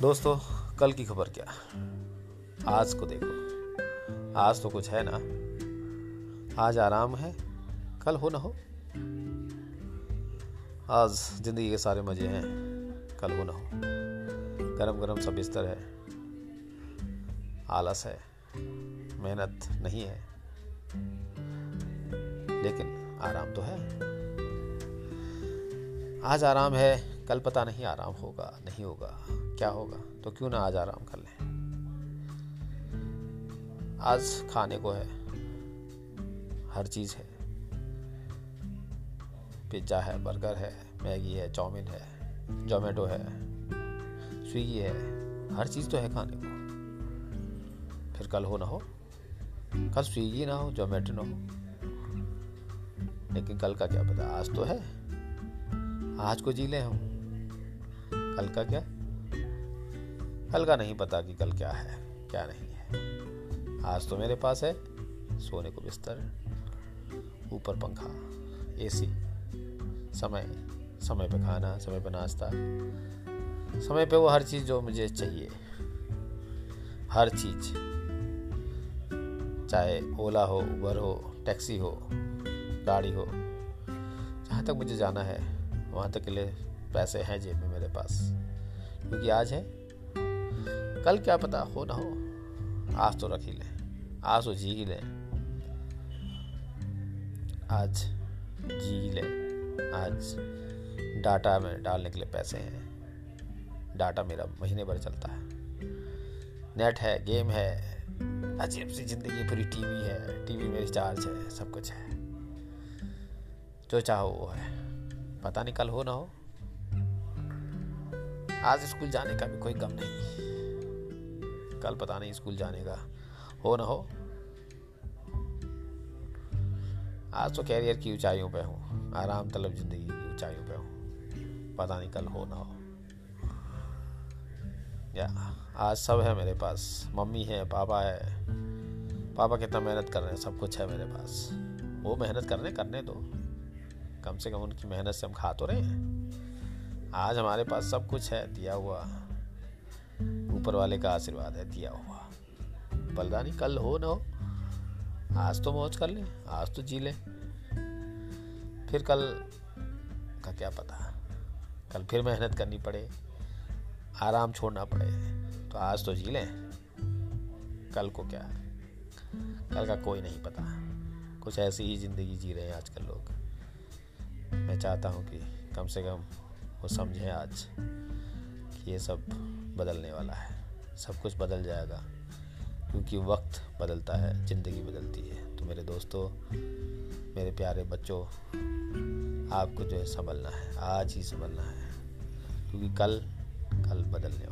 दोस्तों, कल की खबर क्या? आज को देखो। आज तो कुछ है ना। आज आराम है, कल हो ना हो। आज ज़िंदगी के सारे मज़े हैं, कल हो ना हो। गरम गरम सब बिस्तर है। आलस है। मेहनत नहीं है। लेकिन आराम तो है। आज आराम है, कल पता नहीं आराम होगा, नहीं होगा। क्या होगा? तो क्यों ना आज आराम कर लें? आज खाने को है। हर चीज़ है। पिज़्ज़ा है, बर्गर है, मैगी है, चाउमीन है, जोमेटो है, स्विगी है, हर चीज़ तो है खाने को। फिर कल हो ना हो। कल स्विगी ना हो, जोमेटो ना हो। लेकिन कल का क्या पता? आज तो है। आज को जी ले हम। कल का क्या? कल का नहीं पता कि कल क्या है, क्या नहीं है। आज तो मेरे पास है, सोने को बिस्तर, ऊपर पंखा, एसी। समय समय पे खाना, समय पे नाश्ता। समय पे वो हर चीज़ जो मुझे चाहिए। हर चीज़। चाहे ओला हो उबर हो, टैक्सी हो, गाड़ी हो, जहाँ तक मुझे जाना है, वहाँ तक के लिए पैसे हैं जेब में मेरे पास। क्योंकि आज है कल क्या पता हो ना हो। आज तो रख ही ले। आज तो जी ही ले। आज जी ही ले। आज डाटा में डालने के लिए पैसे हैं। डाटा मेरा महीने भर चलता है। नेट है, गेम है अजीब सी ज़िंदगी पूरी टीवी है। टीवी में रिचार्ज है, सब कुछ है। जो चाहो वो है। पता नहीं कल हो ना हो। आज स्कूल जाने का भी कोई गम नहीं। कल पता नहीं स्कूल जाने का। हो ना हो। आज तो कैरियर की ऊंचाइयों पे हूँ। आराम तलब ज़िंदगी की ऊंचाइयों पे हूँ। पता नहीं कल हो ना हो। या, आज सब है मेरे पास। मम्मी है, पापा है। पापा कितना मेहनत कर रहे हैं, सब कुछ है मेरे पास। वो मेहनत करने करने दो। कम से कम उनकी मेहनत से हम खा तो रहे हैं। आज हमारे पास सब कुछ है, दिया हुआ। ऊपर वाले का आशीर्वाद है, दिया हुआ। नहीं कल हो ना हो। आज तो मौज कर ले, आज तो जी ले। फिर कल का क्या पता? कल फिर मेहनत करनी पड़े, आराम छोड़ना पड़े तो आज तो जी लें। कल को क्या? कल का कोई नहीं पता। कुछ ऐसी ही ज़िंदगी जी रहे हैं आजकल लोग। मैं चाहता हूँ कि कम से कम वो समझें आज। ये सब बदलने वाला है। सब कुछ बदल जाएगा, क्योंकि वक्त बदलता है, ज़िंदगी बदलती है। तो मेरे दोस्तों, मेरे प्यारे बच्चों, आपको जो है संभलना है, आज ही संभलना है, क्योंकि कल कल बदलने